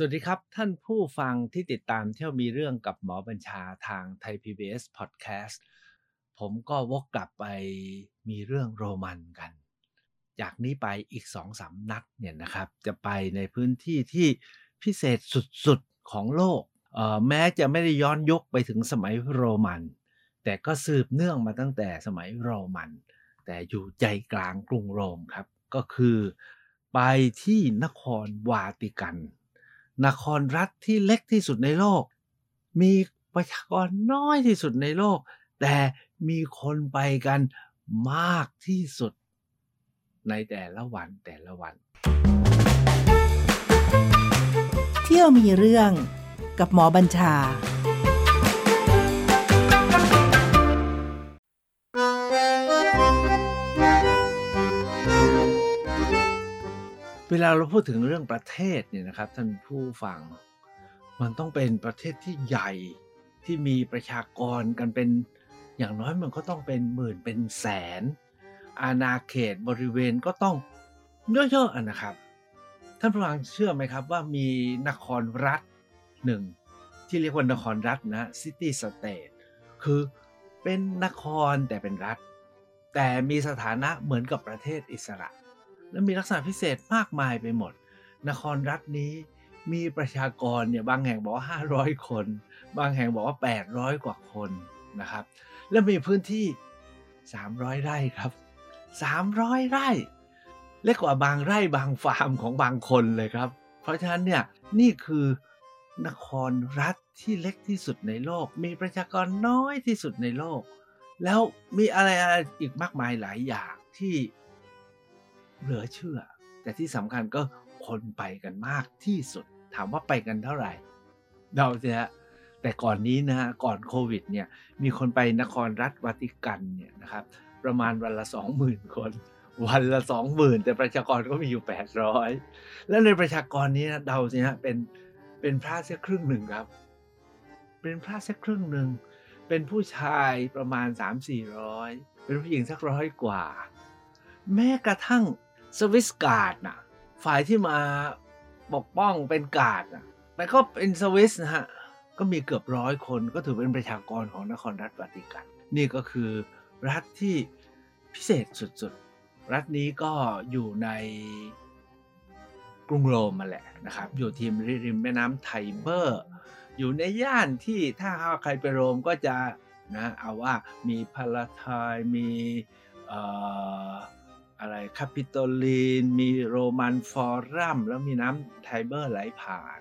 สวัสดีครับ ท่านผู้ฟังที่ติดตามเที่ยวมีเรื่องกับหมอบัญชาทางไทย PBS Podcast ผมก็วกกลับไปมีเรื่องโรมันกัน จากนี้ไปอีกสองสามนัดเนี่ยนะครับ จะไปในพื้นที่ที่พิเศษสุดๆของโลก แม้จะไม่ได้ย้อนยุคไปถึงสมัยโรมัน แต่ก็สืบเนื่องมาตั้งแต่สมัยโรมัน แต่อยู่ใจกลางกรุงโรมครับ ก็คือไปที่นครวาติกัน นครรัฐที่เล็กที่สุดในโลก มีประชากรน้อยที่สุดในโลก แต่มีคนไปกันมากที่สุด ในแต่ละวันแต่ละวัน เที่ยวมีเรื่องกับหมอบัญชา เวลาเราพูดถึงเรื่องประเทศเนี่ยนะครับท่านผู้ฟัง มันต้องเป็นประเทศที่ใหญ่ที่มีประชากรกันเป็นอย่างน้อยมันก็ต้องเป็นหมื่นเป็นแสน อาณาเขตบริเวณก็ต้องเยอะๆนะครับ ท่านผู้ฟังเชื่อไหมครับว่ามีนครรัฐหนึ่งที่เรียกว่านครรัฐนะซิตี้สเตทคือเป็นนครแต่เป็นรัฐ แต่มีสถานะเหมือนกับประเทศอิสระ และมีลักษณะพิเศษมากมายไปหมด นครรัฐนี้มีประชากรเนี่ยบางแห่งบอกว่า 500 คน บางแห่งบอกว่า 800 กว่าคนนะครับ และมีพื้นที่ 300 ไร่ครับ 300 ไร่ เล็กกว่าบางไร่บางฟาร์มของบางคนเลยครับ เพราะฉะนั้นเนี่ยนี่คือนครรัฐที่เล็กที่สุดในโลก มีประชากรน้อยที่สุดในโลก แล้วมีอะไรอะไรอีกมากมายหลายอย่างที่ เหลือเชื่อ แต่ที่สำคัญก็คนไปกันมากที่สุด ถามว่าไปกันเท่าไหร่เดาสิฮะแต่ก่อนนี้นะฮะก่อนโควิดเนี่ยมีคนไปนครรัฐวาติกันเนี่ยนะครับประมาณวันละ20,000คน วันละ20,000แต่ประชากรก็มีอยู่800แล้วในประชากรนี้นะเดาสิฮะเป็นเป็นพระเสียครึ่งหนึ่งครับ เป็นพระเสียครึ่งหนึ่งเป็นผู้ชายประมาณ3-400เป็นผู้หญิงสักร้อยกว่า แม้กระทั่ง สวิสการ์ดน่ะ ฝ่ายที่มาปกป้องเป็นการ์ดน่ะแต่ก็เป็นสวิสนะฮะ ก็มีเกือบร้อยคนก็ถือเป็นประชากรของนครรัฐวาติกัน นี่ก็คือรัฐที่พิเศษสุดๆ รัฐนี้ก็อยู่ในกรุงโรมมาแหละนะครับ อยู่ทีมริมแม่น้ำไทเบอร์ อยู่ในย่านที่ถ้าใครไปโรมก็จะนะเอาว่ามีพาราไทยมีเอ่อ อะไรคาปิโตลีน มีโรมันฟอรัมแล้วมีน้ำไทเบอร์ไหลผ่าน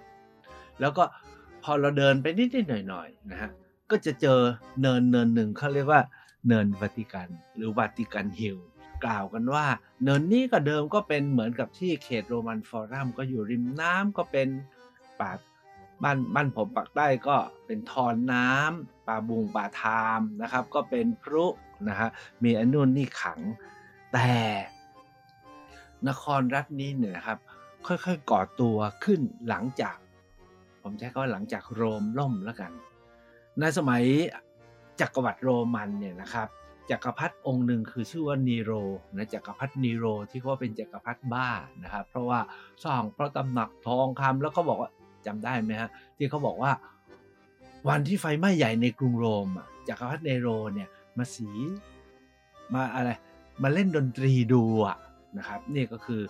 แล้วก็พอเราเดินไปนิดๆหน่อยๆนะฮะก็จะเจอเนินเนินหนึ่งเขาเรียกว่าเนินวาติกันหรือวาติกันฮิลกล่าวกันว่า เนินนี้ก็เดิมก็เป็นเหมือนกับที่เขตโรมันฟอรัมก็อยู่ริมน้ำก็เป็นป่าบ้านบ้านผมปากใต้ก็เป็นทอนน้ำป่าบุงป่าทามนะครับ ก็เป็นพรุนะฮะมีอันนู่นนี่ขัง แต่นครรัฐนี้เนี่ยนะครับ ค่อยๆก่อตัวขึ้นหลังจาก ผมใช้คำว่าหลังจากโรมล่มแล้วกัน ในสมัยจักรวรรดิโรมันเนี่ยนะครับจักรพรรดิองค์หนึ่งคือชื่อว่านีโรนะจักรพรรดินีโรที่เขาเป็นจักรพรรดิบ้านะครับ เพราะว่าสร้างพระตำหนักทองคำแล้วก็บอกว่าจำได้ไหมฮะที่เขาบอกว่า วันที่ไฟไหม้ใหญ่ในกรุงโรมจักรพรรดิเนโรเนี่ยมาสีมาอะไร มาเล่นดนตรีดูอะนะครับนี่ก็คือ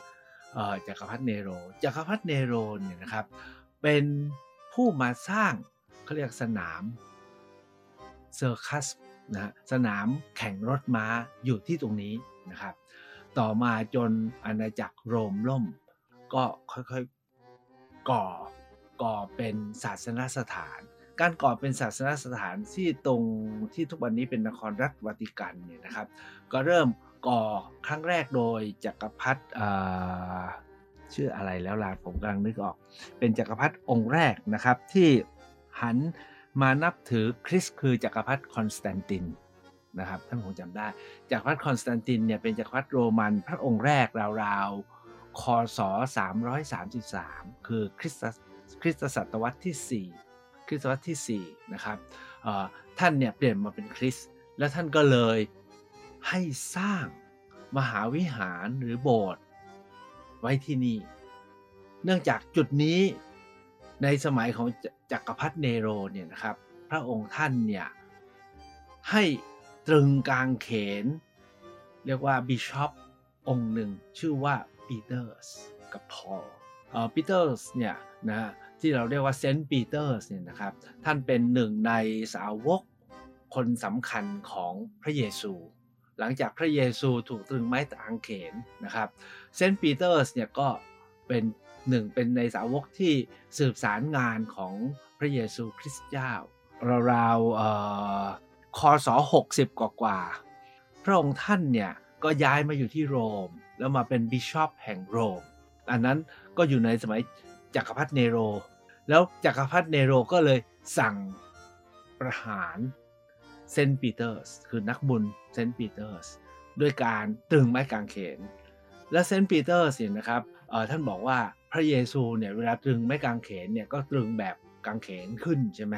ออจักรพรรดิเนโรจักรพรรดิเนโรเนี่ยนะครับเป็นผู้มาสร้างเขาเรียกสนามเซอร์คัสนะฮะสนามแข่งรถม้าอยู่ที่ตรงนี้นะครับ ต่อมาจนอาณาจักรโรมล่ม ก็ค่อยๆก่อก่อเป็นศาสนสถาน การก่อเป็นศาสนสถานที่ตรงที่ทุกวันนี้เป็นนครรัฐวาติกันเนี่ยนะครับ ก็เริ่ม ก่อครั้งแรกโดยจักรพรรดิชื่ออะไรแล้วล่ะผมกำลังนึกออก เป็นจักรพรรดิองค์แรกนะครับที่หันมานับถือคริสต์คือจักรพรรดิคอนสแตนตินนะครับท่านคงจำได้จักรพรรดิคอนสแตนตินเนี่ยเป็นจักรพรรดิโรมันพระองค์แรกราวๆคศ 333 คือคริสตคริสตศตวรรษที่ 4 คริสตศตวรรษที่4นะครับท่านเนี่ยเปลี่ยนมาเป็นคริสต์แล้วท่านก็เลย ให้สร้างมหาวิหารหรือโบสถ์ไว้ที่นี่ เนื่องจากจุดนี้ในสมัยของจักรพรรดิเนโรเนี่ยนะครับ พระองค์ท่านเนี่ยให้ตรึงกางเขน เรียกว่าบิชอปองค์หนึ่งชื่อว่าปีเตอร์สกับพอลปีเตอร์สเนี่ยนะที่เราเรียกว่าเซนต์ปีเตอร์สเนี่ยนะครับ ท่านเป็นหนึ่งในสาวกคนสำคัญของพระเยซู หลังจากพระเยซูถูกตรึงไม้ตางเขนนะครับเซนต์ปีเตอร์สเนี่ยก็เป็นหนึ่งเป็นในสาวกที่สืบสารงานของพระเยซูคริสต์เจ้าราวๆคศ60 กว่ากว่าพระองค์ท่านเนี่ยก็ย้ายมาอยู่ที่โรม แล้วมาเป็นบิชอปแห่งโรม อันนั้นก็อยู่ในสมัยจักรพรรดิเนโร แล้วจักรพรรดิเนโรก็เลยสั่งประหาร เซนต์ปีเตอร์สคือนักบุญเซนต์ปีเตอร์สด้วยการตรึงไม้กางเขน และเซนต์ปีเตอร์สเนี่ยนะครับท่านบอกว่าพระเยซูเนี่ยเวลาตรึงไม้กางเขนเนี่ยก็ตรึงแบบกางเขนขึ้นใช่ไหม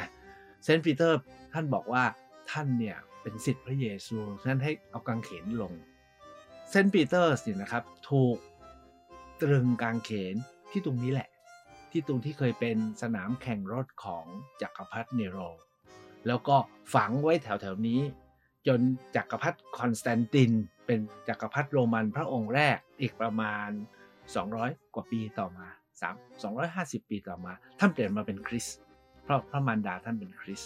เซนต์ปีเตอร์ท่านบอกว่าท่านเนี่ยเป็นศิษย์พระเยซูท่านให้เอากางเขนลงเซนต์ปีเตอร์สเนี่ยนะครับถูกตรึงกางเขนที่ตรงนี้แหละ ที่ตรงที่เคยเป็นสนามแข่งรถของจักรพรรดิเนโร แล้วก็ฝังไว้แถวๆนี้ จนจักรพรรดิคอนสแตนติน เป็นจักรพรรดิโรมันพระองค์แรกอีกประมาณ 200 กว่าปีต่อมา3 250 ปีต่อมา ท่านเปลี่ยนมาเป็นคริสต์เพราะพระมารดาท่านเป็นคริสต์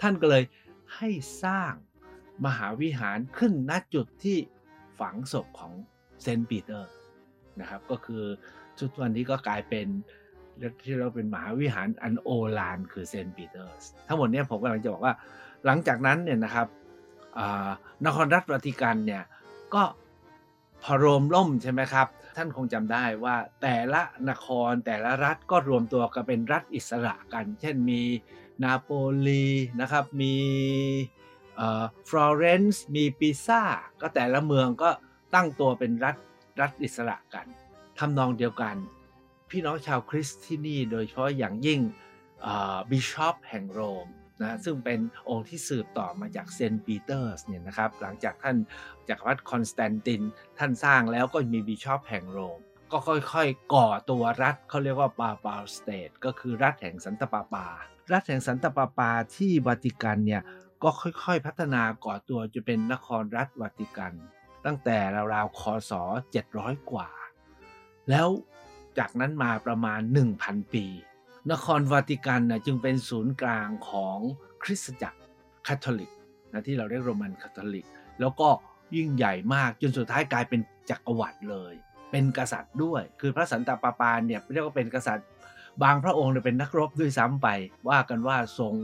ท่านก็เลยให้สร้างมหาวิหารขึ้นณจุดที่ฝังศพของเซนต์ปีเตอร์นะครับก็คือทุกวันนี้ก็กลายเป็น ที่เราเป็นมหาวิหารอันโอฬารคือเซนต์ปีเตอร์สทั้งหมดนี้ผมกำลังจะบอกว่า หลังจากนั้นเนี่ยนะครับนครรัฐวาติกันเนี่ยก็พอโรมล่มใช่ไหมครับ ท่านคงจำได้ว่าแต่ละนครแต่ละรัฐก็รวมตัวกันเป็นรัฐอิสระกัน เช่นมีนาโปลีนะครับมีฟลอเรนซ์มีปิซ่าก็แต่ละเมืองก็ตั้งตัวเป็นรัฐรัฐอิสระกันทำนองเดียวกัน พี่น้องชาวคริสต์ที่นี่โดยเฉพาะอย่างยิ่งบิชอปแห่งโรมนะซึ่งเป็นองค์ที่สืบต่อมาจากเซนต์ปีเตอร์สเนี่ยนะครับหลังจากท่านจักรพรรดิคอนสแตนตินท่านสร้างแล้วก็มีบิชอปแห่งโรม ก็ค่อยๆ ก่อตัวรัฐเขาเรียกว่า Papal State ก็คือรัฐแห่งสันตปาปา รัฐแห่งสันตปาปาที่วาติกันเนี่ยก็ค่อยๆพัฒนาก่อตัวจะเป็นนครรัฐวาติกัน ตั้งแต่ราวๆคศ700 กว่า แล้ว จากนั้นมาประมาณ 1,000 ปี นครวาติกันนะจึงเป็นศูนย์กลางของคริสตจักรคาทอลิกนะที่เราเรียกโรมันคาทอลิก แล้วก็ยิ่งใหญ่มากจนสุดท้ายกลายเป็นจักรวรรดิเลย เป็นกษัตริย์ด้วย คือพระสันตะปาปาเนี่ยเรียกว่าเป็นกษัตริย์ บางพระองค์เนี่ยเป็นนักรบด้วยซ้ำไป ว่ากันว่าทรง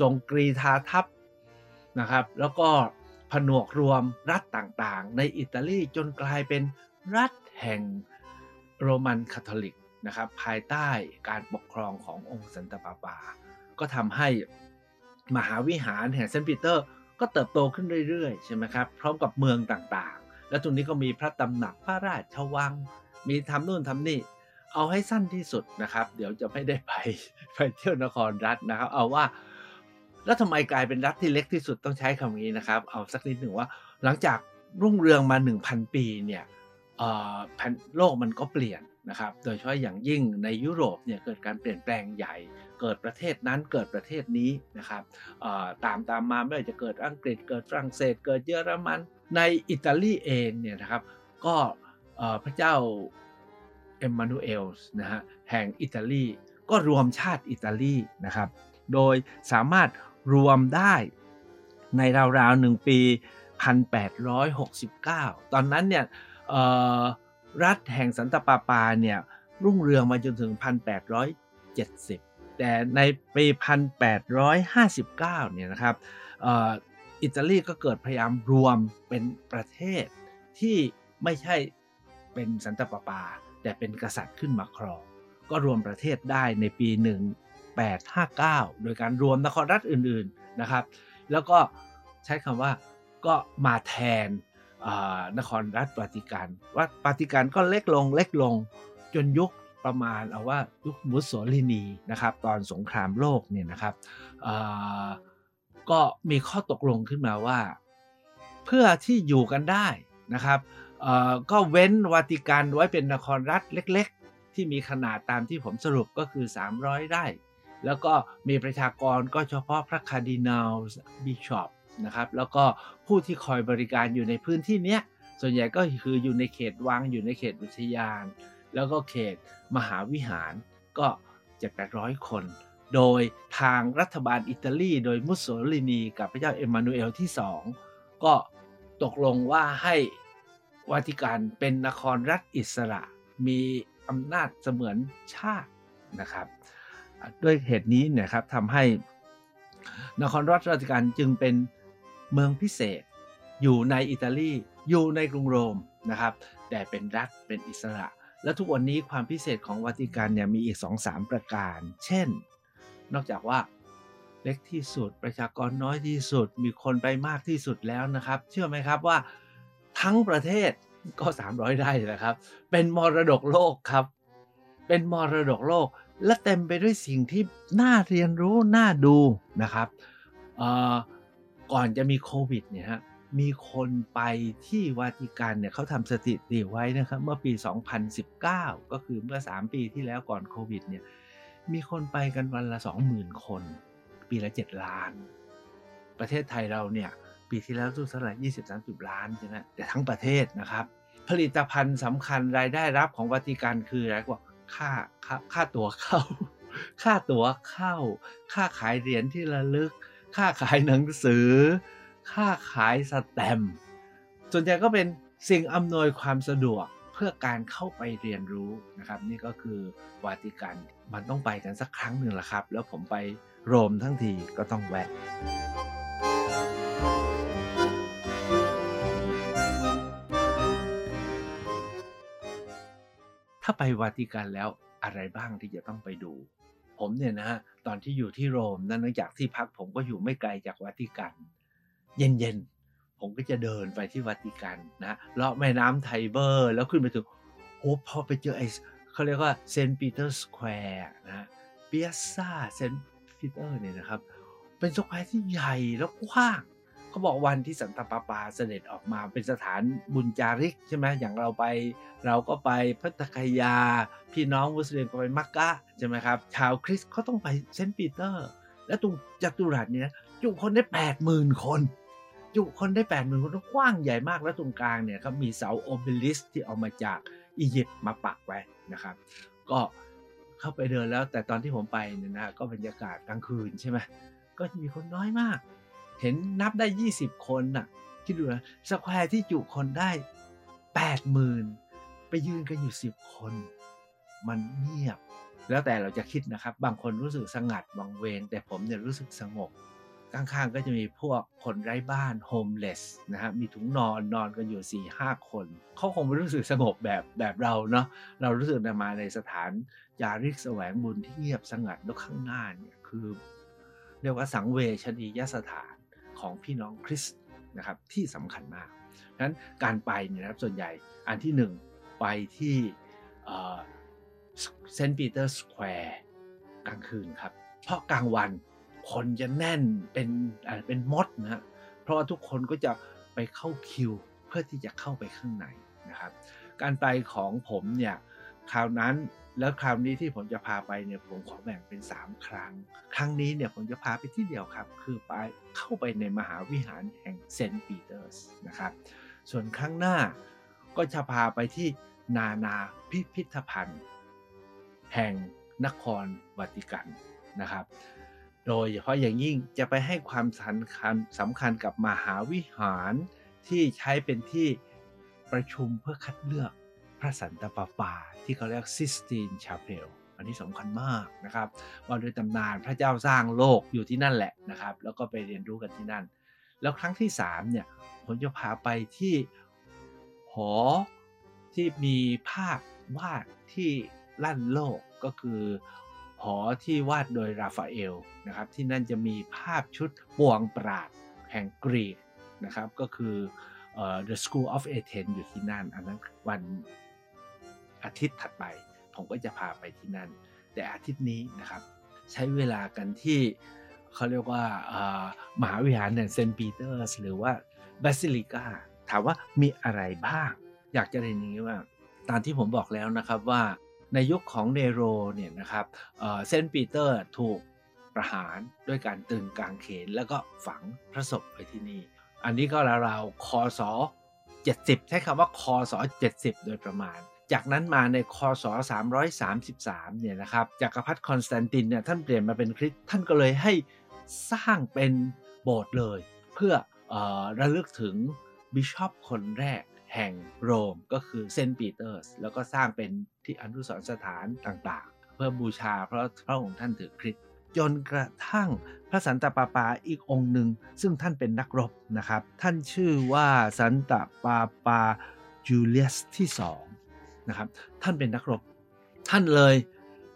ทรงกรีธาทัพนะครับ แล้วก็ผนวกรวมรัฐต่างๆ ในอิตาลีจนกลายเป็นรัฐแห่ง โรมันคาทอลิกนะครับภายใต้การปกครองขององค์สันตปาปา ก็ทำให้มหาวิหารแห่งเซนต์ปีเตอร์ ก็เติบโตขึ้นเรื่อยๆใช่ไหมครับพร้อมกับเมืองต่างๆ แล้วตรงนี้ก็มีพระตำหนักพระราชวัง มีทำนู่นทำนี่ เอาให้สั้นที่สุดนะครับ เดี๋ยวจะไม่ได้ไปไปเที่ยวนครรัฐนะครับ เอาว่าแล้วทำไมกลายเป็นรัฐที่เล็กที่สุดต้องใช้คำนี้นะครับ เอาสักนิดหนึ่งว่า หลังจากรุ่งเรืองมา 1,000 ปีเนี่ย แผ่นโลกมันก็เปลี่ยนนะครับ โดยเฉพาะอย่างยิ่งในยุโรปเนี่ยเกิดการเปลี่ยนแปลงใหญ่ เกิดประเทศนั้นเกิดประเทศนี้นะครับตามตามมาไม่ว่าจะเกิดอังกฤษ เกิดฝรั่งเศส เกิดเยอรมัน ในอิตาลีเองเนี่ยนะครับ ก็พระเจ้าเอ็มมานูเอลนะฮะแห่งอิตาลีก็รวมชาติอิตาลีนะครับ โดยสามารถรวมได้ในราวๆหนึ่งปี 1869 ตอนนั้นเนี่ย รัฐแห่งสันตปาปาเนี่ยรุ่งเรืองมาจนถึง 1870 แต่ในปี 1859 เนี่ยนะครับอิตาลีก็เกิดพยายามรวมเป็นประเทศที่ไม่ใช่เป็นสันตปาปา แต่เป็นกษัตริย์ขึ้นมาครอง ก็รวมประเทศได้ในปีหนึ่ง859 โดยการรวมนครรัฐอื่นๆนะครับ แล้วก็ใช้คำว่าก็มาแทน นครรัฐปาติกันว่าปาติกันก็เล็กลงเล็กลงจนยุคประมาณเอาว่ายุคมุสโสลินีนะครับตอนสงครามโลกเนี่ยนะครับก็มีข้อตกลงขึ้นมาว่า เพื่อที่อยู่กันได้นะครับก็เว้นวาติกันไว้เป็นนครรัฐเล็กๆ ที่มีขนาดตามที่ผมสรุปก็คือ 300 ไร่ แล้วก็มีประชากรก็เฉพาะพระคาร์ดินัลบิชอป นะครับแล้วก็ผู้ที่คอยบริการอยู่ในพื้นที่เนี้ยส่วนใหญ่ก็คืออยู่ในเขตวังอยู่ในเขตอุทยาน แล้วก็เขตมหาวิหารก็จ็ดแปดร้อยคน โดยทางรัฐบาลอิตาลี โดยมุสโสลินีกับพระเจ้าเอมมานูเอลที่สองก็ตกลงว่าให้วาติกันเป็นนครรัฐอิสระ มีอำนาจเสมือนชาตินะครับด้วยเหตุนี้นะครับทำให้นครรัฐวาติกันจึงเป็น เมืองพิเศษ อยู่ในอิตาลีอยู่ในกรุงโรมนะครับ แต่เป็นรัฐเป็นอิสระ และทุกวันนี้ความพิเศษของวาติกันเนี่ยมีอีก 2-3 ประการ เช่น นอกจากว่าเล็กที่สุดประชากรน้อยที่สุด มีคนไปมากที่สุดแล้วนะครับ เชื่อไหมครับว่าทั้งประเทศก็ 300 ได้นะครับ เป็นมรดกโลกครับ เป็นมรดกโลก และเต็มไปด้วยสิ่งที่น่าเรียนรู้ น่าดูนะครับ ก่อนจะมีโควิดเนี่ยฮะมีคนไปที่วาติกันเนี่ยเขาทำสถิติไว้นะครับเมื่อปี 2019 ก็คือเมื่อ 3 ปีที่แล้วก่อนโควิดเนี่ยมีคนไปกันวันละ 20,000 คน ปีละ 7 ล้าน ประเทศไทยเราเนี่ยปีที่แล้วสู้เท่าไหร่20 30ล้านใช่ไหมแต่ทั้งประเทศนะครับ ผลิตภัณฑ์สำคัญรายได้รับของวาติกันคืออะไรกว่าค่าค่าค่าตั๋วเข้า ค่าตั๋วเข้า ค่าขายเหรียญที่ระลึก ค่าขายหนังสือ ค่าขายสแตมส่วนใหญ่ก็เป็นสิ่งอำนวยความสะดวกเพื่อการเข้าไปเรียนรู้นะครับ นี่ก็คือวาติกันมันต้องไปกันสักครั้งหนึ่งละครับ แล้วผมไปโรมทั้งทีก็ต้องแวะถ้าไปวาติกันแล้วอะไรบ้างที่จะต้องไปดู ผมเนี่ยนะฮะตอนที่อยู่ที่โรมนั่นนะจากที่พักผมก็อยู่ไม่ไกลจากวาติกัน เย็นๆ ผมก็จะเดินไปที่วาติกันนะเลาะแม่น้ำไทเบอร์ แล้วขึ้นไปถึงโอ้พอไปเจอไอเขาเรียกว่าเซนต์ปีเตอร์สแควร์นะเปียซ่าเซนต์ปีเตอร์เนี่ยนะครับ เป็น square ที่ใหญ่แล้วกว้าง เขาบอกวันที่สันตปาปาเสด็จออกมาเป็นสถานบุญจาริกใช่ไหมอย่างเราไป เราก็ไปพุทธคยา พี่น้องมุสลิมก็ไปมักกะห์ใช่ไหมครับ ชาวคริสต์เขาต้องไปเซนต์ปีเตอร์ และตรงจัตุรัสเนี่ยจุคนได้แปดหมื่นคนจุคนได้แปดหมื่นคนกว้างใหญ่มากแล้วตรงกลางเนี่ยครับมีเสา obelisk ที่เอามาจากอียิปต์มาปักไว้นะครับ ก็เข้าไปเดินแล้วแต่ตอนที่ผมไปเนี่ยนะก็บรรยากาศกลางคืนใช่ไหมก็มีคนน้อยมาก เห็นนับได้ 20 คนน่ะคิดดูนะ square ที่จุคนได้ 80,000 ไปยืนกันอยู่ 10 คน มันเงียบ แล้วแต่เราจะคิดนะครับ บางคนรู้สึกสงัดวังเวงแต่ผมเนี่ยรู้สึกสงบ ข้างๆก็จะมีพวกคนไร้บ้าน homeless นะฮะมีถุงนอนนอนกันอยู่สี่ห้าคน เขาคงไม่รู้สึกสงบแบบแบบเราเนาะเรารู้สึกมาในสถานจาริกแสวงบุญที่เงียบสงัดแล้วข้างหน้าเนี่ยคือเรียกว่าสังเวชนียสถาน ของพี่น้องคริสต์นะครับที่สำคัญมากฉะนั้นการไปเนี่ยนะครับส่วนใหญ่อันที่หนึ่งไปที่ St. Peter's Square กลางคืนครับ เพราะกลางวันคนจะแน่นเป็นเป็นมดนะเพราะว่าทุกคนก็จะไปเข้าคิว เพื่อที่จะเข้าไปข้างในนะครับ การไปของผมเนี่ยคราวนั้น แล้วคราวนี้ที่ผมจะพาไปเนี่ยผมขอแบ่งเป็น 3 ครั้ง ครั้งนี้เนี่ยผมจะพาไปที่เดียวครับ คือไปเข้าไปในมหาวิหารแห่งเซนต์ปีเตอร์สนะครับ ส่วนครั้งหน้าก็จะพาไปที่นานาพิพิธภัณฑ์ แห่งนครวาติกันนะครับ โดยเฉพาะอย่างยิ่งจะไปให้ความสำคัญสำคัญกับมหาวิหารที่ใช้เป็นที่ประชุมเพื่อคัดเลือก ระสันตะปาปา ที่เขาเรียกซิสตีนชาเพลอันนี้สำคัญมากนะครับว่าโดยตำนานพระเจ้าสร้างโลกอยู่ที่นั่นแหละนะครับ แล้วก็ไปเรียนรู้กันที่นั่น แล้วครั้งที่3เนี่ยผมจะพาไปที่หอที่มีภาพวาดที่ลั่นโลกก็คือหอที่วาดโดยราฟาเอลนะครับที่นั่นจะมีภาพชุดปวงปราดแห่งกรีกนะครับก็คือ The School of Athens อยู่ที่นั่น อันนั้นวัน อาทิตย์ถัดไป ผมก็จะพาไปที่นั่น แต่อาทิตย์นี้นะครับ ใช้เวลากันที่เขาเรียกว่ามหาวิหารเซนต์ปีเตอร์สหรือว่า basilica ถามว่ามีอะไรบ้าง อยากจะเรียนอย่างนี้ว่า ตามที่ผมบอกแล้วนะครับว่าในยุคของเนโรเนี่ยนะครับเซนต์ปีเตอร์ถูกประหารด้วยการตรึงกางเขนแล้วก็ฝังพระศพไว้ที่นี่ อันนี้ก็ราวๆคศ70 ใช้คำว่าคศ70 โดยประมาณ จากนั้นมาในคศ 333 เนี่ยนะครับจักรพรรดิคอนสแตนตินเนี่ยท่านเปลี่ยนมาเป็นคริสต์ท่านก็เลยให้สร้างเป็นโบสถ์เลย เพื่อระลึกถึงบิชอปคนแรกแห่งโรมก็คือเซนต์ปีเตอร์ส แล้วก็สร้างเป็นที่อนุสรณ์สถานต่างๆ เพื่อบูชาเพราะพระองค์ท่านถือคริสต์จนกระทั่งพระสันตะปาปาอีกองค์หนึ่ง ซึ่งท่านเป็นนักรบนะครับ ท่านชื่อว่าสันตะปาปาจูเลียสที่สอง นะครับ ท่านเป็นนักรบ ท่านเลย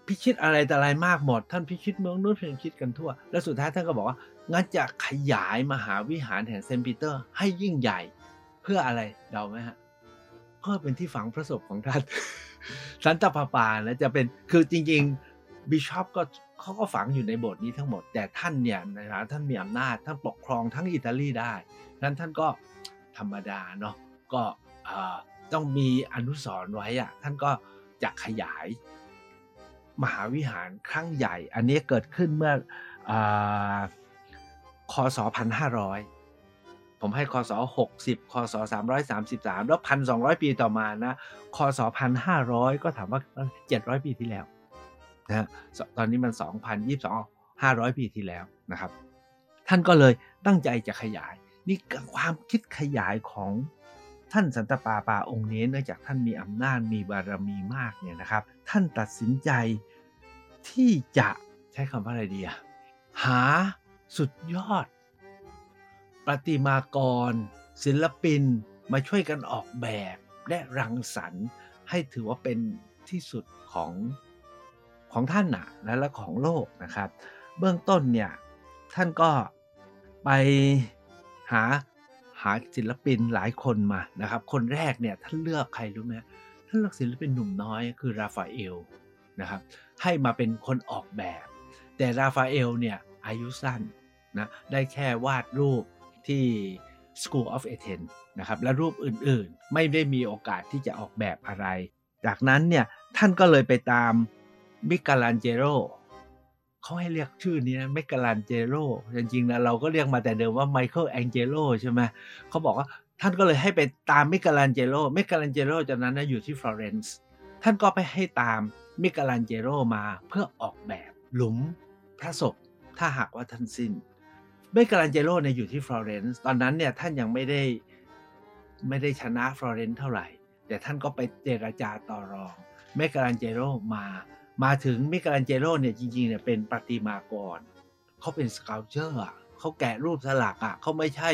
พิชิตอะไรต่ออะไรมาหมด ท่านพิชิตเมืองนู้นพิชิตกันทั่ว แล้วสุดท้ายท่านก็บอกว่างั้นจะขยายมหาวิหารแห่งเซนต์ปีเตอร์ ให้ยิ่งใหญ่ เพื่ออะไรเดาไหมฮะเพื่อเป็นที่ฝังพระศพของท่านสันตะปาปานะจะเป็นคือจริงๆบิชอปก็เขาก็ฝังอยู่ในโบสถ์นี้ทั้งหมด แต่ท่านเนี่ยนะท่านมีอำนาจท่านปกครองทั้งอิตาลีได้นั้นท่านก็ธรรมดาเนาะก็ ต้องมีอนุสรณ์ไว้อะท่านก็จะขยาย มหาวิหารครั้งใหญ่ อันนี้เกิดขึ้นเมื่ออคศ1,500 ผมให้คศ60คศ333 แล้ว 1,200 ปีต่อมานะคศ1,500 ก็ถามว่า 700 ปีที่แล้วนะตอนนี้มัน 2022 500 ปีที่แล้วนะครับ ท่านก็เลยตั้งใจจะขยาย นี่ความคิดขยายของ ท่านสันตปาปาองค์นี้เนื่องจากท่านมีอำนาจมีบารมีมากเนี่ยนะครับ ท่านตัดสินใจที่จะใช้คำว่าอะไรดีอะหาสุดยอด ประติมากร ศิลปินมาช่วยกันออกแบบและรังสรรค์ ให้ถือว่าเป็นที่สุดของของท่านนะและของโลกนะครับ เบื้องต้นเนี่ยท่านก็ไปหา หาศิลปินหลายคนมานะครับ คนแรกเนี่ยท่านเลือกใครรู้ไหมท่านเลือกศิลปินหนุ่มน้อยคือราฟาเอลนะครับให้มาเป็นคนออกแบบ แต่ราฟาเอลเนี่ยอายุสั้นนะได้แค่วาดรูปที่ School of Athens นะครับและรูปอื่นๆ ไม่ได้มีโอกาสที่จะออกแบบอะไร จากนั้นเนี่ยท่านก็เลยไปตามมิเกลันเจโล เขาให้เรียกชื่อนี้นะมิเกลันเจโลจริงๆนะเราก็เรียกมาแต่เดิมว่าไมเคิลแองเจโลใช่ไหมเขาบอกว่าท่านก็เลยให้ไปตามมิเกลันเจโลมิเกลันเจโลจากนั้นนะอยู่ที่ฟลอเรนซ์ท่านก็ไปให้ตามมิเกลันเจโลมาเพื่อออกแบบหลุมพระศพถ้าหากว่าท่านสิ้นมิเกลันเจโลเนี่ยอยู่ที่ฟลอเรนซ์ตอนนั้นเนี่ยท่านยังไม่ได้ไม่ได้ชนะฟลอเรนซ์เท่าไหร่ แต่ท่านก็ไปเจรจาต่อรองมิเกลันเจโลมา มาถึงมิเกลันเจโลเนี่ยจริงๆเนี่ยเป็นปฏิมากรเขาเป็น sculpture อะเขาแกะรูปสลักอะเขาไม่ใช่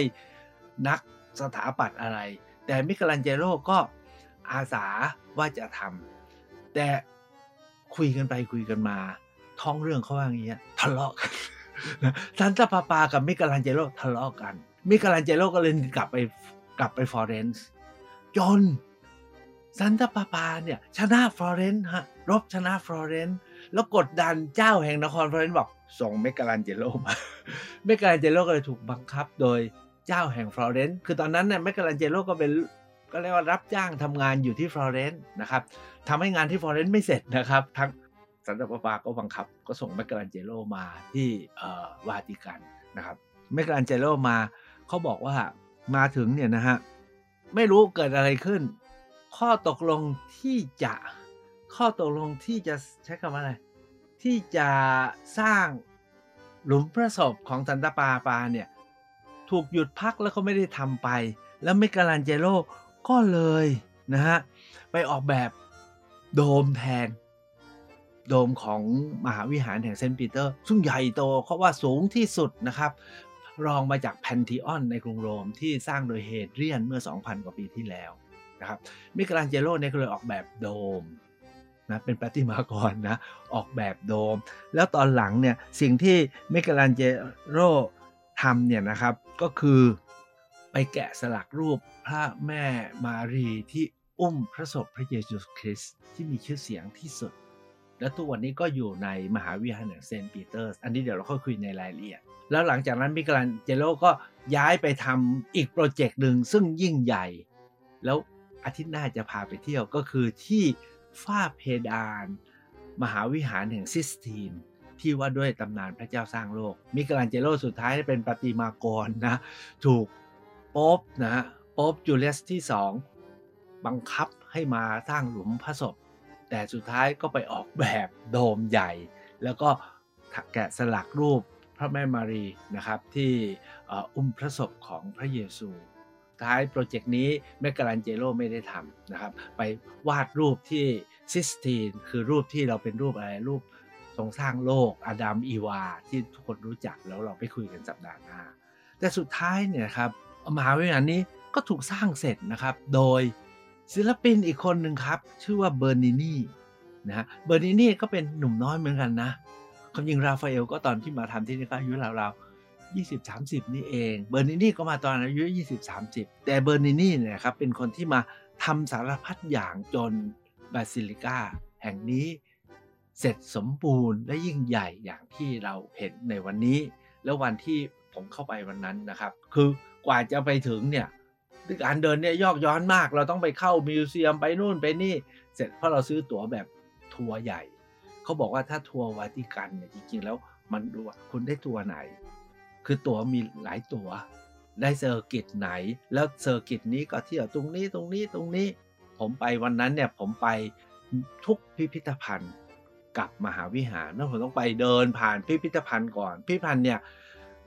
นักสถาปัตย์อะไร แต่มิเกลันเจโลก็อาสาว่าจะทำแต่คุยกันไปคุยกันมา ท้องเรื่องเขาว่าอย่างเงี้ยทะเลาะกันสันตะปาปากับมิเกลันเจโลทะเลาะกัน มิเกลันเจโลก็เลยกลับไปกลับไปฟลอเรนซ์จนสันตะปาปาเนี่ยชนะฟลอเรนซ์ฮะ รบชนะฟลอเรนซ์แล้วกดดันเจ้าแห่งนครฟลอเรนซ์บอกส่งมิเกลันเจโลมามิเกลันเจโลก็เลยถูกบังคับโดยเจ้าแห่งฟลอเรนซ์คือตอนนั้นเนี่ยมิเกลันเจโลก็เป็นก็เรียกว่ารับจ้างทำงานอยู่ที่ฟลอเรนซ์นะครับทำให้งานที่ฟลอเรนซ์ไม่เสร็จนะครับทั้งสันตะปาปาก็บังคับ ก็ส่งมิเกลันเจโลมาที่วาติกันนะครับมิเกลันเจโลมาเขาบอกว่ามาถึงเนี่ยนะฮะไม่รู้เกิดอะไรขึ้น ข้อตกลงที่จะ ข้อตกลงที่จะใช้คำว่าอะไร ที่จะสร้างหลุมพระศพของซันตาปาปาเนี่ย ถูกหยุดพักแล้วก็ไม่ได้ทำไป แล้วเมกาลันเจโรก็เลยนะฮะ ไปออกแบบโดมแทน โดมของมหาวิหารแห่งเซนต์ปีเตอร์ ซึ่งใหญ่โตเขาว่าสูงที่สุดนะครับ รองมาจากแพนทีออนในกรุงโรมที่สร้างโดยเฮดเรียนเมื่อ 2,000 กว่าปีที่แล้วนะครับมิกาลันเจโรเนี่ยก็เลยออกแบบโดม นะเป็นประติมากรนะออกแบบโดม แล้วตอนหลังเนี่ยสิ่งที่เมกาลันเจโรทำเนี่ยนะครับก็คือไปแกะสลักรูปพระแม่มารีที่อุ้มพระศพพระเยซูคริสต์ที่มีชื่อเสียงที่สุด และทุกวันนี้ก็อยู่ในมหาวิหารเซนต์ปีเตอร์สอันนี้เดี๋ยวเราค่อยคุยในรายละเอียด แล้วหลังจากนั้นมิเกลันเจโลก็ย้ายไปทำอีกโปรเจกต์หนึ่งซึ่งยิ่งใหญ่ แล้วอาทิตย์หน้าจะพาไปเที่ยวก็คือที่ ฝ้าเพดาน มหาวิหารแห่งซิสตีน ที่ว่าด้วยตำนานพระเจ้าสร้างโลก มิเกลันเจโลสุดท้ายเป็นประติมากรนะ ถูกโป๊ปนะโป๊ปจูเลียสที่สองบังคับให้มาสร้างหลุมพระศพ แต่สุดท้ายก็ไปออกแบบโดมใหญ่ แล้วก็แกะสลักรูปพระแม่มารีนะครับที่อุ้มพระศพของพระเยซู ท้ายโปรเจกต์นี้แมกกาลันเจโลไม่ได้ทำนะครับ ไปวาดรูปที่ซิสตีนคือรูปที่เราเป็นรูปอะไรรูปทรงสร้างโลกอดัมอีวา ที่ทุกคนรู้จักแล้วเราไปคุยกันสัปดาห์หน้า แต่สุดท้ายเนี่ยครับมหาวิทยาลัยนี้ก็ถูกสร้างเสร็จนะครับ โดยศิลปินอีกคนหนึ่งครับ ชื่อว่าเบอร์นินีนะฮะเบอร์นินีก็เป็นหนุ่มน้อยเหมือนกันนะความจริงราฟาเอลก็ตอนที่มาทำที่นี่ก็อายุราวๆ 20 30 นี่เอง เบอร์นินี่ก็มาตอนอายุ 20 30 แต่เบอร์นินี่เนี่ยครับเป็นคนที่มาทำสารพัดอย่างจน basilica แห่งนี้เสร็จสมบูรณ์และยิ่งใหญ่อย่างที่เราเห็นในวันนี้ แล้ววันที่ผมเข้าไปวันนั้นนะครับ คือกว่าจะไปถึงเนี่ยการเดินเนี่ยยอกย้อนมาก เราต้องไปเข้า museum ไปนู่นไปนี่ เสร็จเพราะเราซื้อตั๋วแบบทัวร์ใหญ่ เขาบอกว่าถ้าทัวร์วาติกันเนี่ยจริงๆแล้วมันดูว่าคุณได้ตั๋วไหน คือตั๋วมีหลายตั๋วได้ circuit ไหน แล้ว circuit นี้ก็เที่ยวตรงนี้ตรงนี้ตรงนี้ ผมไปวันนั้นเนี่ยผมไปทุกพิพิธภัณฑ์กับมหาวิหารแล้วผมต้องไปเดินผ่านพิพิธภัณฑ์ก่อน พิพิธภัณฑ์เนี่ย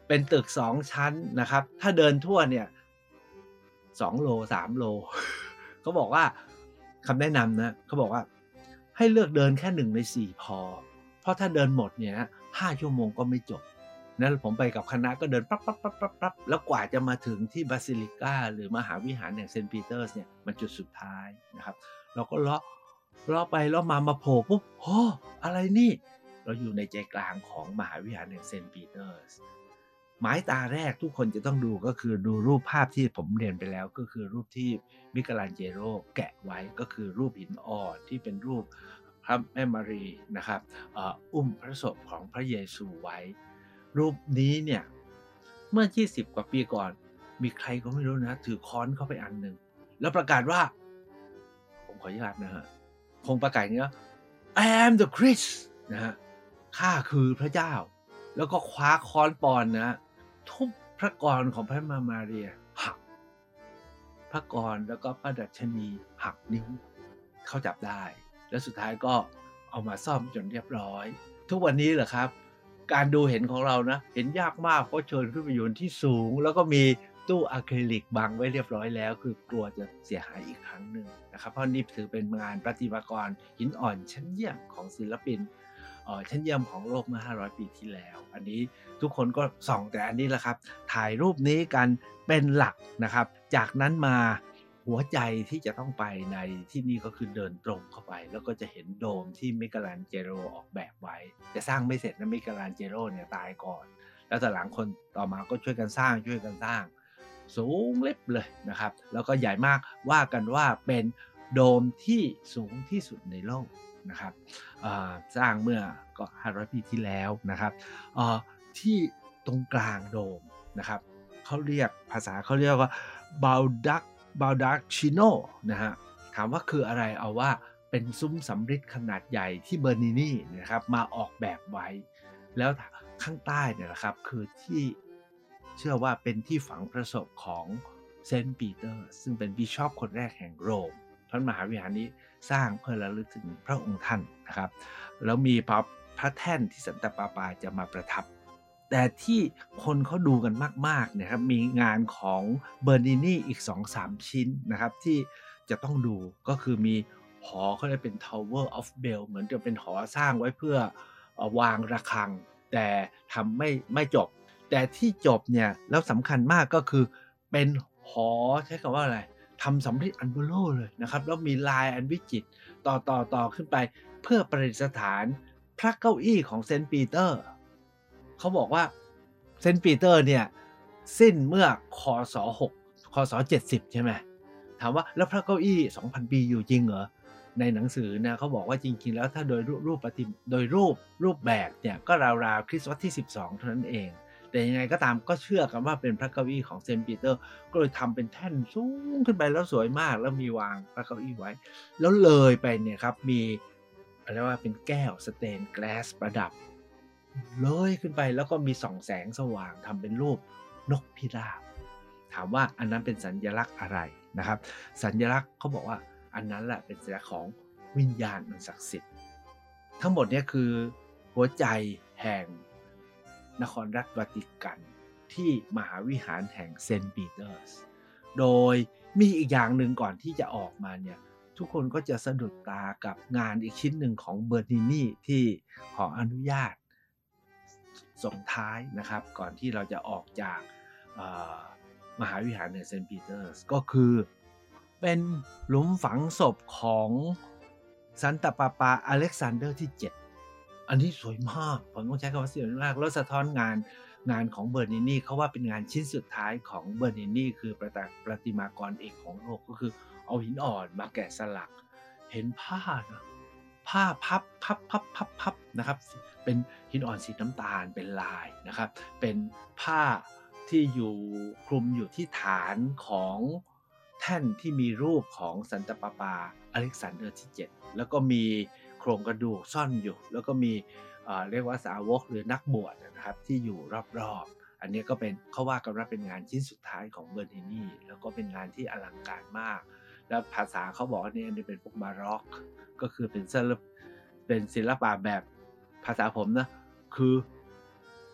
เป็นตึกสองชั้นนะครับ ถ้าเดินทั่วเนี่ยสองโลสามโลเขาบอกว่าคำแนะนำนะเขาบอกว่าให้เลือกเดินแค่หนึ่งในสี่พอ เพราะถ้าเดินหมดเนี่ยห้าชั่วโมงก็ไม่จบ นั้นผมไปกับคณะก็เดินปั๊บปั๊บปั๊บปั๊บปั๊บแล้วกว่าจะมาถึงที่ basilica หรือมหาวิหารแห่งเซนต์ปีเตอร์สเนี่ยมันจุดสุดท้ายนะครับ เราก็เลาะเลาะไปเลาะมามาโผล่ปุ๊บโอ้อะไรนี่ เราอยู่ในใจกลางของมหาวิหารแห่งเซนต์ปีเตอร์สหมายตาแรกทุกคนจะต้องดูก็คือดูรูปภาพที่ผมเรียนไปแล้ว ก็คือรูปที่มิเกลันเจโลแกะไว้ก็คือรูปหินอ่อนที่เป็นรูปพระแม่มารีนะครับอุ้มพระศพของพระเยซูไว้ รูปนี้เนี่ย เมื่อ 20 กว่าปีก่อน มีใครก็ไม่รู้นะ ถือค้อนเข้าไปอันหนึ่ง แล้วประกาศว่า ผมขออนุญาตนะฮะ คงประกาศอย่างนี้ I am the Christ นะฮะข้าคือพระเจ้า แล้วก็คว้าค้อนปอนนะ ทุบพระกรของพระมามาเรียหัก พระกรแล้วก็พระดัชนีหักนิ้ว เขาจับได้ แล้วสุดท้ายก็เอามาซ่อมจนเรียบร้อย ทุกวันนี้เหรอครับ การดูเห็นของเรานะ เห็นยากมากเพราะเชิญขึ้นไปอยู่ที่สูง แล้วก็มีตู้อะคริลิกบังไว้เรียบร้อยแล้ว คือกลัวจะเสียหายอีกครั้งหนึ่งนะครับเพราะนี่ถือเป็นงานประติมากรหินอ่อนชั้นเยี่ยมของศิลปินชั้นเยี่ยมของโลกเมื่อ 500 ปีที่แล้ว อันนี้ทุกคนก็ส่องแต่อันนี้แหละครับ ถ่ายรูปนี้กันเป็นหลักนะครับ จากนั้นมา หัวใจที่จะต้องไปในที่นี่ก็คือเดินตรงเข้าไป แล้วก็จะเห็นโดมที่มิกาลันเจโรออกแบบไว้ จะสร้างไม่เสร็จนะมิกาลันเจโรเนี่ยตายก่อน แล้วแต่หลังคนต่อมาก็ช่วยกันสร้างช่วยกันสร้าง สูงเล็บเลยนะครับ แล้วก็ใหญ่มากว่ากันว่าเป็นโดมที่สูงที่สุดในโลกนะครับสร้างเมื่อก็ 500 ปีที่แล้วนะครับที่ตรงกลางโดมนะครับเขาเรียกภาษาเขาเรียกว่าบาลดัก บาลดักชิโนนะฮะถามว่าคืออะไรเอาว่าเป็นซุ้มสำริดขนาดใหญ่ที่เบอร์นินีนะครับมาออกแบบไว้ แล้วข้างใต้เนี่ยนะครับคือที่เชื่อว่าเป็นที่ฝังพระศพของเซนต์ปีเตอร์ซึ่งเป็นบิชอปคนแรกแห่งโรมพระมหาวิหารนี้สร้างเพื่อระลึกถึงพระองค์ท่านนะครับ แล้วมีพระพระแท่นที่สันตปาปาจะมาประทับ แต่ที่คนเขาดูกันมากๆเนี่ยครับมีงานของเบอร์นินีอีก 2-3 ชิ้นนะครับ ที่จะต้องดูก็คือมีหอเขาเรียกเป็น Tower of Bell เหมือนจะเป็นหอสร้างไว้เพื่อวางระฆัง แต่ทำไม่ไม่จบ แต่ที่จบเนี่ยแล้วสำคัญมากก็คือเป็นหอใช้คำว่าอะไรทำสำริดอันเบ้อเร่อเลยนะครับ แล้วมีลายอันวิจิตรต่อต่อต่อขึ้นไปเพื่อประดิษฐานพระเก้าอี้ของเซนต์ปีเตอร์ เขาบอกว่าเซนต์ปีเตอร์เนี่ย สิ้นเมื่อคศ6คศ70 ใช่ไหมถามว่าแล้วพระเก้าอี้ 2,000 ปีอยู่จริงเหรอ ในหนังสือนี่ยเขาบอกว่าจริงๆ แล้วถ้าโดยรูปปฏิโดยรูปรูปแบบเนี่ย ก็ราวๆคริสต์วศที่ 12 เท่านั้นเอง แต่ยังไงก็ตามก็เชื่อกันว่าเป็นพระเก้าอี้ของเซนต์ปีเตอร์ ก็เลยทำเป็นแท่นสูงขึ้นไปแล้วสวยมาก แล้วมีวางพระเก้าอี้ไว้ แล้วเลยไปเนี่ยครับมีอะไรว่าเป็นแก้วสเตนแกลสประดับ เลยขึ้นไปแล้วก็มีส่องแสงสว่างทำเป็นรูปนกพิราบ ถามว่าอันนั้นเป็นสัญญลักษณ์อะไรนะครับ สัญลักษณ์เขาบอกว่าอันนั้นแหละเป็นสัญลักษณ์ของวิญญาณอันศักดิ์สิทธิ์ทั้งหมดเนี่ยคือหัวใจแห่งนครรัฐวาติกัน ที่มหาวิหารแห่งเซนต์ปีเตอร์ส โดยมีอีกอย่างหนึ่งก่อนที่จะออกมาเนี่ยทุกคนก็จะสะดุดตากับงานอีกชิ้นหนึ่งของเบอร์นินีที่ขออนุญาต ส่งท้ายนะครับ ก่อนที่เราจะออกจากมหาวิหารแห่งเซนต์ปีเตอร์สก็คือเป็นหลุมฝังศพของสันตะปาปาอเล็กซานเดอร์ที่ 7 อันนี้สวยมาก ผมต้องใช้คำว่าสวยมาก แล้วสะท้อนงานงานของเบอร์นินีเขาว่าเป็นงานชิ้นสุดท้ายของเบอร์นินีคือประประติมากรเอกของโลกก็คือเอาหินอ่อนมาแกะสลัก เห็นผ้านะ ผ้าพับพับพับพับพับนะครับ เป็นหินอ่อนสีน้ำตาลเป็นลายนะครับ เป็นผ้าที่อยู่คลุมอยู่ที่ฐานของแท่นที่มีรูปของสันตปาปาอเล็กซานเดอร์ที่ 7 แล้วก็มีโครงกระดูกซ่อนอยู่ แล้วก็มีเรียกว่าสาวกหรือนักบวชนะครับที่อยู่รอบๆ อันนี้ก็เป็นเขาว่ากันว่าเป็นงานชิ้นสุดท้ายของเบอร์นินีแล้วก็เป็นงานที่อลังการมาก แล้วภาษาเขาบอกว่านี่อันนี้เป็นพวกมาร็อก ก็คือเป็นศิลปเป็นศิลปะแบบภาษาผมนะ คือ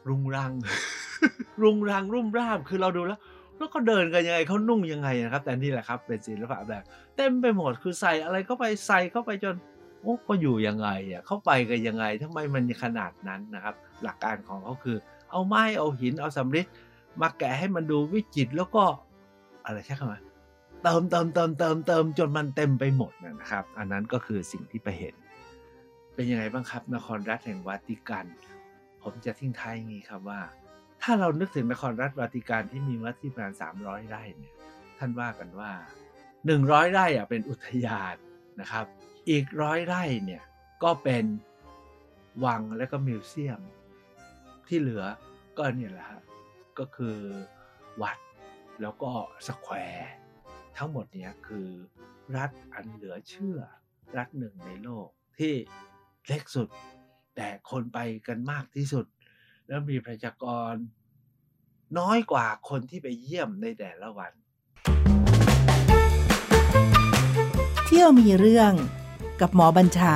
รุงรัง รุงรังรุ่มร่ามคือเราดูแล้ว แล้วก็เดินกันยังไงเขานุ่งยังไงนะครับ แต่นี่แหละครับ เป็นศิลปะแบบ เต็มไปหมดคือใส่อะไรเข้าไปใส่เข้าไปจนโอ้ก็อยู่ยังไงอะเข้าไปกันยังไงทำไมมันขนาดนั้นนะครับ หลักการของเขาคือ เอาไม้เอาหินเอาสำริดมาแกะให้มันดูวิจิตรแล้วก็อะไรใช่ไหม เติมเติมเติมเติมเติมจนมันเต็มไปหมดนะครับ อันนั้นก็คือสิ่งที่ไปเห็น เป็นยังไงบ้างครับ นครรัฐแห่งวาติกัน ผมจะทิ้งท้ายอย่างนี้ครับว่า ถ้าเรานึกถึงนครรัฐวาติกันที่มีวัดที่ประมาณสามร้อยไร่เนี่ย ท่านว่ากันว่าหนึ่งร้อยไร่อะเป็นอุทยานนะครับ อีกร้อยไร่เนี่ยก็เป็นวังและก็มิวเซียม ที่เหลือก็เนี่ยแหละฮะก็คือวัดแล้วก็สแควร์ ทั้งหมดนี้คือรัฐอันเหลือเชื่อ รัฐหนึ่งในโลกที่เล็กสุด แต่คนไปกันมากที่สุด แล้วมีประชากรน้อยกว่าคนที่ไปเยี่ยมในแต่ละวัน เที่ยวมีเรื่องกับหมอบัญชา